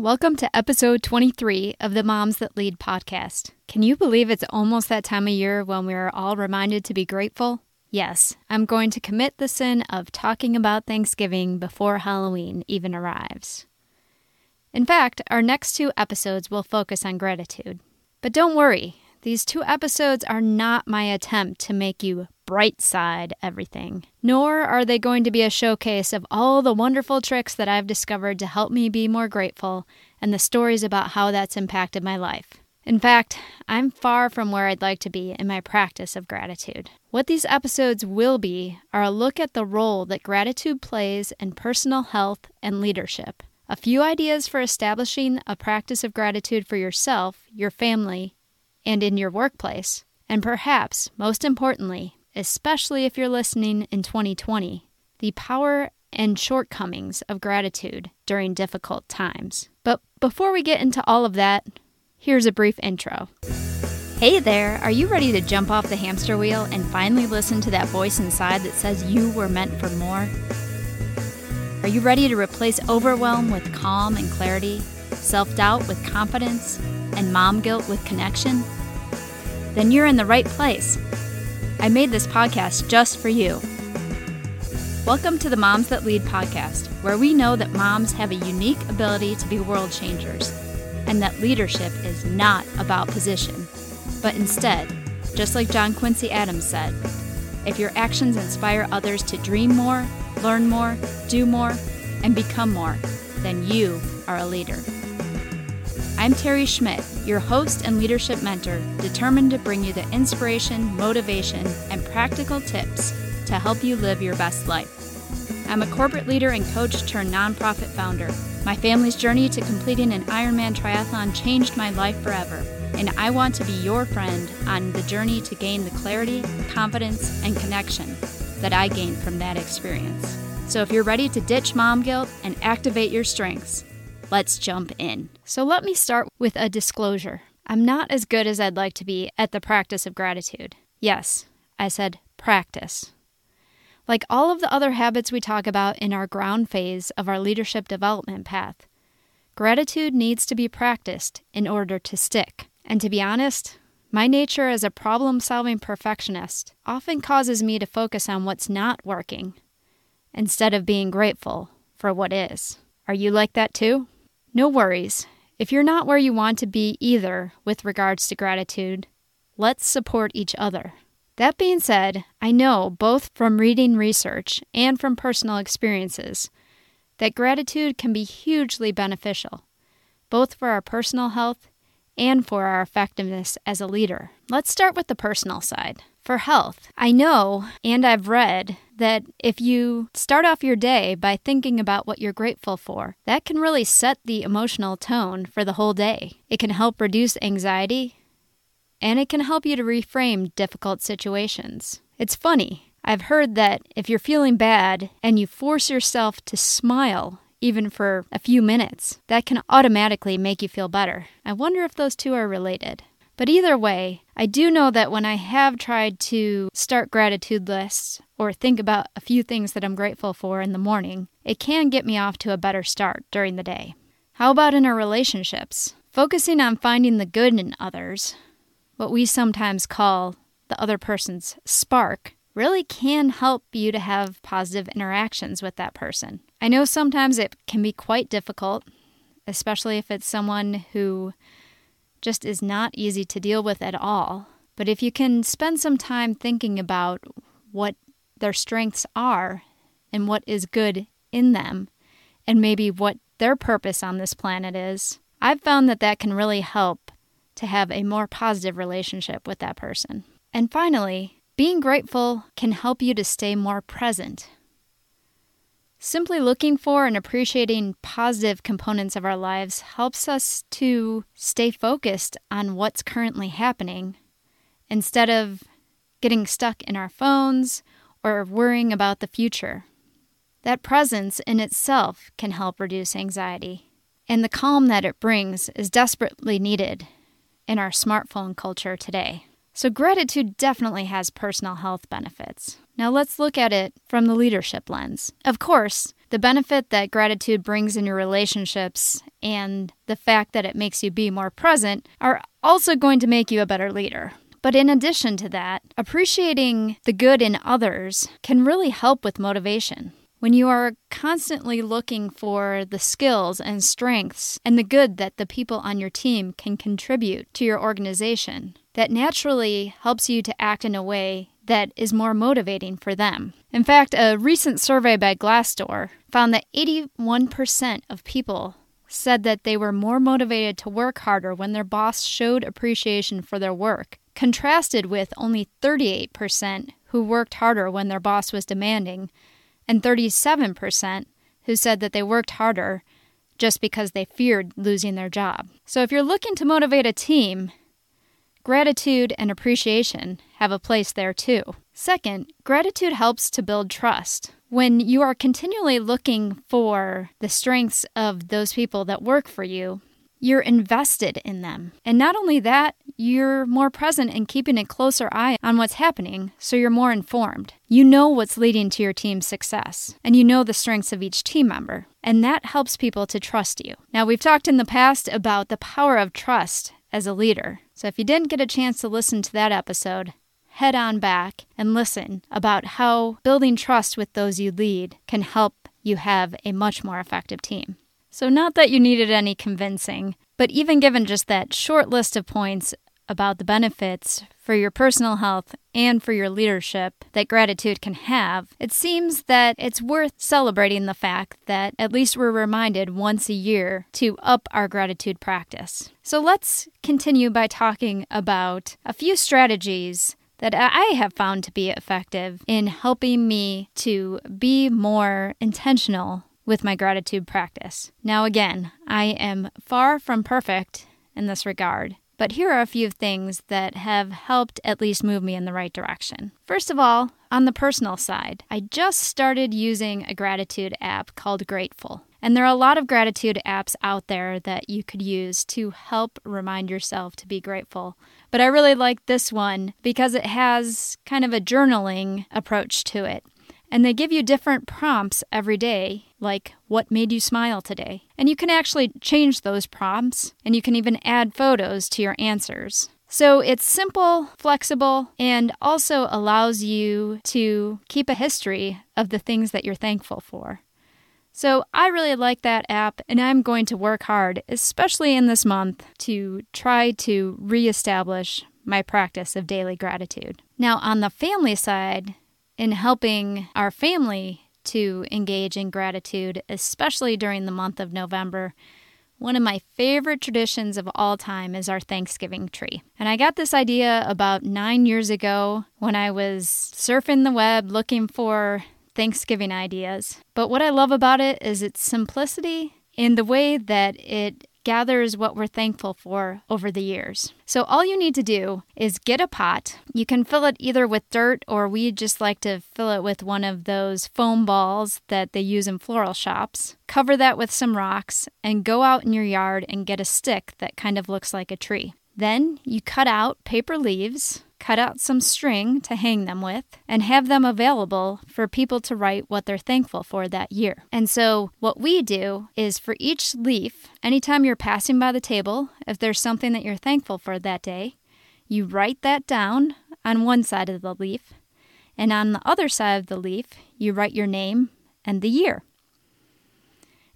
Welcome to episode 23 of the Moms That Lead podcast. Can you believe it's almost that time of year when we are all reminded to be grateful? Yes, I'm going to commit the sin of talking about Thanksgiving before Halloween even arrives. In fact, our next two episodes will focus on gratitude. But don't worry, these two episodes are not my attempt to make you bright side everything, nor are they going to be a showcase of all the wonderful tricks that I've discovered to help me be more grateful and the stories about how that's impacted my life. In fact, I'm far from where I'd like to be in my practice of gratitude. What these episodes will be are a look at the role that gratitude plays in personal health and leadership, a few ideas for establishing a practice of gratitude for yourself, your family, and in your workplace, and perhaps, most importantly, especially if you're listening in 2020, the power and shortcomings of gratitude during difficult times. But before we get into all of that, here's a brief intro. Hey there, are you ready to jump off the hamster wheel and finally listen to that voice inside that says you were meant for more? Are you ready to replace overwhelm with calm and clarity, self doubt with confidence, and mom guilt with connection? Then you're in the right place. I made this podcast just for you. Welcome to the Moms That Lead podcast, where we know that moms have a unique ability to be world changers, and that leadership is not about position, but instead, just like John Quincy Adams said, if your actions inspire others to dream more, learn more, do more, and become more, then you are a leader. I'm Terry Schmidt, your host and leadership mentor, determined to bring you the inspiration, motivation, and practical tips to help you live your best life. I'm a corporate leader and coach turned nonprofit founder. My family's journey to completing an Ironman triathlon changed my life forever, and I want to be your friend on the journey to gain the clarity, confidence, and connection that I gained from that experience. So if you're ready to ditch mom guilt and activate your strengths, Let's jump in. So, let me start with a disclosure. I'm not as good as I'd like to be at the practice of gratitude. Yes, I said practice. Like all of the other habits we talk about in our ground phase of our leadership development path, gratitude needs to be practiced in order to stick. And to be honest, my nature as a problem solving perfectionist often causes me to focus on what's not working instead of being grateful for what is. Are you like that too? No worries. If you're not where you want to be either with regards to gratitude, let's support each other. That being said, I know both from reading research and from personal experiences that gratitude can be hugely beneficial, both for our personal health and for our effectiveness as a leader. Let's start with the personal side. For health, I know and I've read that if you start off your day by thinking about what you're grateful for, that can really set the emotional tone for the whole day. It can help reduce anxiety and it can help you to reframe difficult situations. It's funny. I've heard that if you're feeling bad and you force yourself to smile even for a few minutes, that can automatically make you feel better. I wonder if those two are related. But either way, I do know that when I have tried to start gratitude lists or think about a few things that I'm grateful for in the morning, it can get me off to a better start during the day. How about in our relationships? Focusing on finding the good in others, what we sometimes call the other person's spark, really can help you to have positive interactions with that person. I know sometimes it can be quite difficult, especially if it's someone who just is not easy to deal with at all. But if you can spend some time thinking about what their strengths are and what is good in them, and maybe what their purpose on this planet is, I've found that that can really help to have a more positive relationship with that person. And finally, being grateful can help you to stay more present Simply looking for and appreciating positive components of our lives helps us to stay focused on what's currently happening instead of getting stuck in our phones or worrying about the future. That presence in itself can help reduce anxiety, and the calm that it brings is desperately needed in our smartphone culture today. So, gratitude definitely has personal health benefits. Now, let's look at it from the leadership lens. Of course, The benefit that gratitude brings in your relationships and the fact that it makes you be more present are also going to make you a better leader. But in addition to that, appreciating the good in others can really help with motivation. When you are constantly looking for the skills and strengths and the good that the people on your team can contribute to your organization, that naturally helps you to act in a way that is more motivating for them. In fact, a recent survey by Glassdoor found that 81% of people said that they were more motivated to work harder when their boss showed appreciation for their work, contrasted with only 38% who worked harder when their boss was demanding, and 37% who said that they worked harder just because they feared losing their job. So if you're looking to motivate a team, Gratitude and appreciation have a place there too. Second, gratitude helps to build trust. When you are continually looking for the strengths of those people that work for you, you're invested in them. And not only that, you're more present in keeping a closer eye on what's happening, so you're more informed. You know what's leading to your team's success, and you know the strengths of each team member. And that helps people to trust you. Now, we've talked in the past about the power of trust as a leader. So if you didn't get a chance to listen to that episode, head on back and listen about how building trust with those you lead can help you have a much more effective team. So, not that you needed any convincing, but even given just that short list of points about the benefits for your personal health and for your leadership that gratitude can have, it seems that it's worth celebrating the fact that at least we're reminded once a year to up our gratitude practice. So let's continue by talking about a few strategies that I have found to be effective in helping me to be more intentional with my gratitude practice. Now, again, I am far from perfect in this regard. But here are a few things that have helped at least move me in the right direction. First of all, on the personal side, I just started using a gratitude app called Grateful. And there are a lot of gratitude apps out there that you could use to help remind yourself to be grateful. But I really like this one because it has kind of a journaling approach to it. And they give you different prompts every day, like what made you smile today. And you can actually change those prompts, and you can even add photos to your answers. So it's simple, flexible, and also allows you to keep a history of the things that you're thankful for. So I really like that app, and I'm going to work hard, especially in this month, to try to reestablish my practice of daily gratitude. Now, on the family side, in helping our family to engage in gratitude, especially during the month of November. One of my favorite traditions of all time is our Thanksgiving tree. And I got this idea about nine years ago when I was surfing the web looking for Thanksgiving ideas. But what I love about it is its simplicity in the way that it gathers what we're thankful for over the years. So, all you need to do is get a pot. You can fill it either with dirt, or we just like to fill it with one of those foam balls that they use in floral shops. Cover that with some rocks and go out in your yard and get a stick that kind of looks like a tree. Then you cut out paper leaves, cut out some string to hang them with, and have them available for people to write what they're thankful for that year. And so, what we do is for each leaf, anytime you're passing by the table, if there's something that you're thankful for that day, you write that down on one side of the leaf, and on the other side of the leaf, you write your name and the year.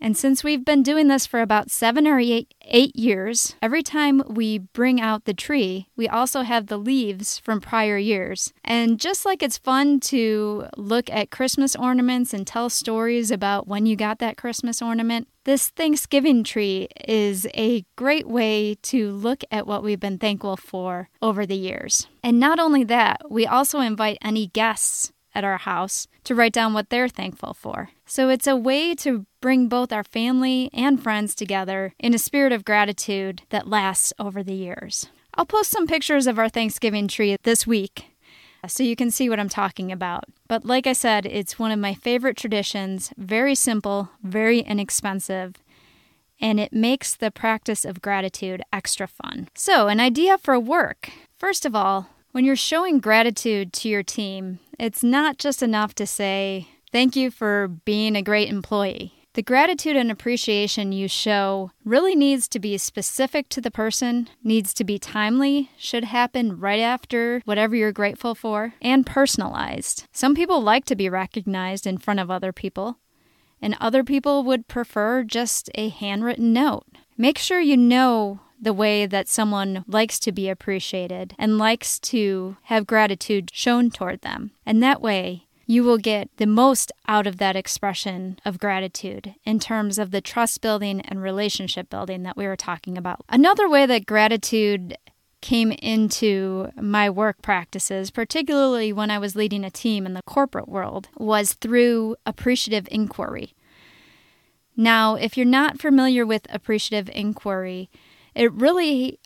And since we've been doing this for about seven or eight, eight years, every time we bring out the tree, we also have the leaves from prior years. And just like it's fun to look at Christmas ornaments and tell stories about when you got that Christmas ornament, this Thanksgiving tree is a great way to look at what we've been thankful for over the years. And not only that, we also invite any guests at our house to write down what they're thankful for. So it's a way to bring both our family and friends together in a spirit of gratitude that lasts over the years. I'll post some pictures of our Thanksgiving tree this week so you can see what I'm talking about. But like I said, it's one of my favorite traditions, very simple, very inexpensive, and it makes the practice of gratitude extra fun. So, an idea for work. First of all, when you're showing gratitude to your team, it's not just enough to say, Thank you for being a great employee. The gratitude and appreciation you show really needs to be specific to the person, needs to be timely, should happen right after whatever you're grateful for, and personalized. Some people like to be recognized in front of other people, and other people would prefer just a handwritten note. Make sure you know the way that someone likes to be appreciated and likes to have gratitude shown toward them. And that way, you will get the most out of that expression of gratitude in terms of the trust building and relationship building that we were talking about. Another way that gratitude came into my work practices, particularly when I was leading a team in the corporate world, was through appreciative inquiry. Now, if you're not familiar with appreciative inquiry, it really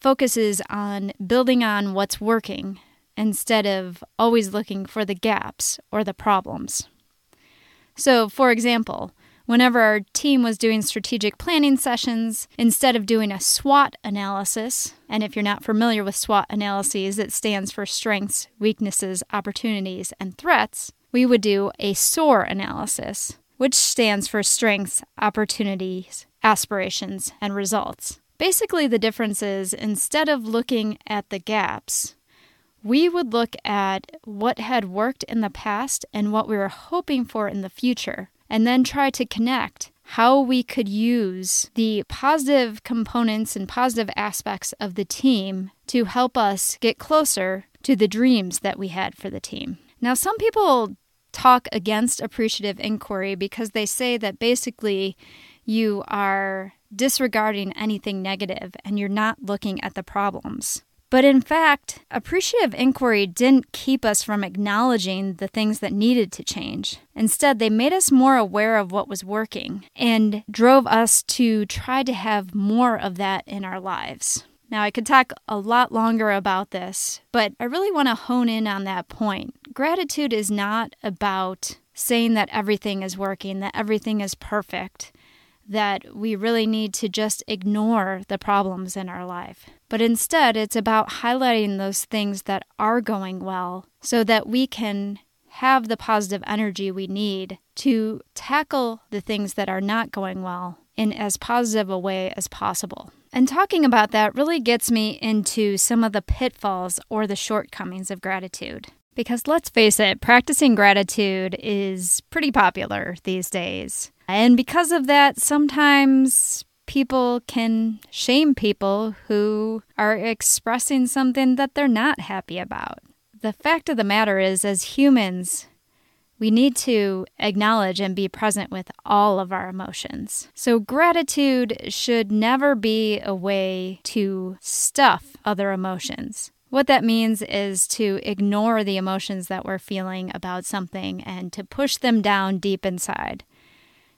focuses on building on what's working instead of always looking for the gaps or the problems. So, for example, whenever our team was doing strategic planning sessions, instead of doing a SWOT analysis, and if you're not familiar with SWOT analyses, it stands for strengths, weaknesses, opportunities, and threats, we would do a SOAR analysis, which stands for strengths, opportunities, aspirations, and results. Basically, the difference is instead of looking at the gaps, we would look at what had worked in the past and what we were hoping for in the future, and then try to connect how we could use the positive components and positive aspects of the team to help us get closer to the dreams that we had for the team. Now, some people talk against appreciative inquiry because they say that basically you are disregarding anything negative and you're not looking at the problems. But in fact, appreciative inquiry didn't keep us from acknowledging the things that needed to change. Instead, they made us more aware of what was working and drove us to try to have more of that in our lives. Now, I could talk a lot longer about this, but I really want to hone in on that point. Gratitude is not about saying that everything is working, that everything is perfect that we really need to just ignore the problems in our life. But instead, it's about highlighting those things that are going well so that we can have the positive energy we need to tackle the things that are not going well in as positive a way as possible. And talking about that really gets me into some of the pitfalls or the shortcomings of gratitude. Because let's face it, practicing gratitude is pretty popular these days. And because of that, sometimes people can shame people who are expressing something that they're not happy about. The fact of the matter is, as humans, we need to acknowledge and be present with all of our emotions. So, gratitude should never be a way to stuff other emotions. What that means is to ignore the emotions that we're feeling about something and to push them down deep inside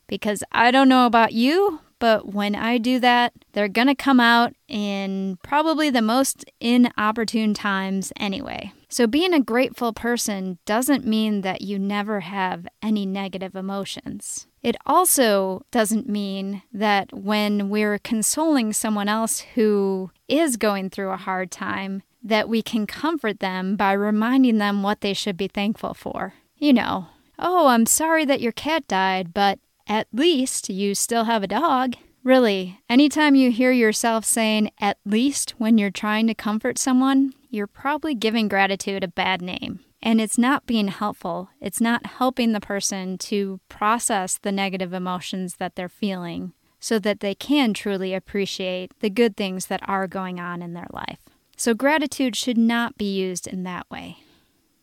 because I don't know about you, but when I do that, they're going to come out in probably the most inopportune times anyway. So, being a grateful person doesn't mean that you never have any negative emotions. It also doesn't mean that when we're consoling someone else who is going through a hard time, that we can comfort them by reminding them what they should be thankful for. You know, oh, I'm sorry that your cat died, but at least you still have a dog. Really, anytime you hear yourself saying at least when you're trying to comfort someone, you're probably giving gratitude a bad name. And it's not being helpful. It's not helping the person to process the negative emotions that they're feeling so that they can truly appreciate the good things that are going on in their life. So, gratitude should not be used in that way.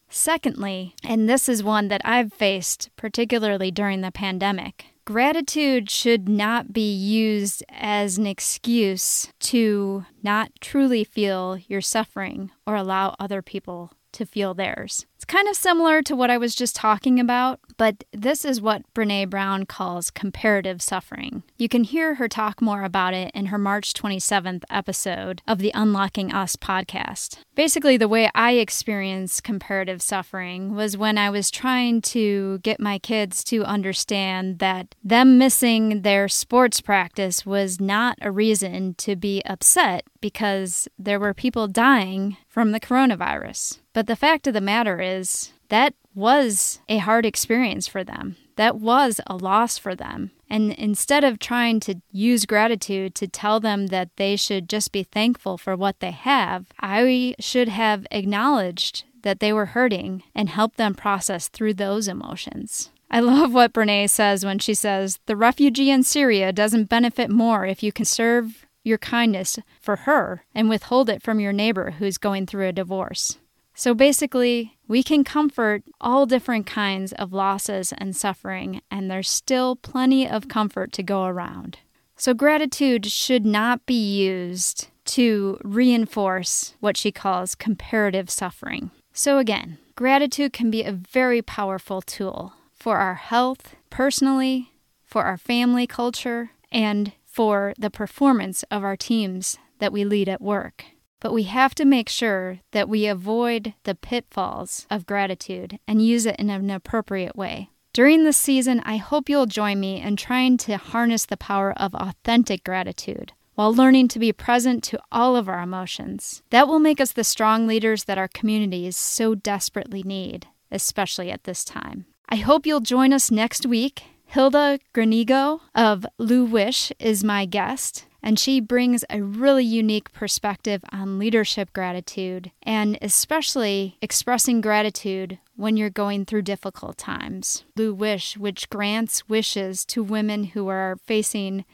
Secondly, and this is one that I've faced particularly during the pandemic, Gratitude should not be used as an excuse to not truly feel your suffering or allow other people to feel theirs. It's kind of similar to what I was just talking about, but this is what Brene Brown calls comparative suffering. You can hear her talk more about it in her March 27th episode of the Unlocking Us podcast. Basically, the way I experienced comparative suffering was when I was trying to get my kids to understand that them missing their sports practice was not a reason to be upset because there were people dying from the coronavirus. But the fact of the matter is, that was a hard experience for them. That was a loss for them. And instead of trying to use gratitude to tell them that they should just be thankful for what they have, I should have acknowledged that they were hurting and helped them process through those emotions. I love what Brene says when she says, The refugee in Syria doesn't benefit more if you conserve your kindness for her and withhold it from your neighbor who's going through a divorce. So basically, we can comfort all different kinds of losses and suffering, and there's still plenty of comfort to go around. So, gratitude should not be used to reinforce what she calls comparative suffering. So, again, gratitude can be a very powerful tool for our health personally, for our family culture, and for the performance of our teams that we lead at work. But we have to make sure that we avoid the pitfalls of gratitude and use it in an appropriate way. During this season, I hope you'll join me in trying to harness the power of authentic gratitude while learning to be present to all of our emotions. That will make us the strong leaders that our communities so desperately need, especially at this time. I hope you'll join us next week. Hilda Granigo of Lou Wish is my guest and she brings a really unique perspective on leadership gratitude and especially expressing gratitude when you're going through difficult times. Lou Wish, which grants wishes to women who are facing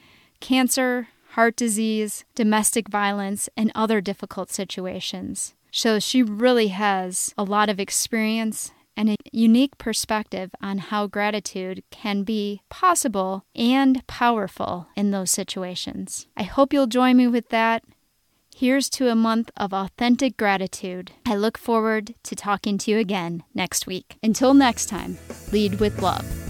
cancer, heart disease, domestic violence, and other difficult situations. So she really has a lot of experience and a unique perspective on how gratitude can be possible and powerful in those situations. I hope you'll join me with that. Here's to a month of authentic gratitude. I look forward to talking to you again next week. Until next time, lead with love.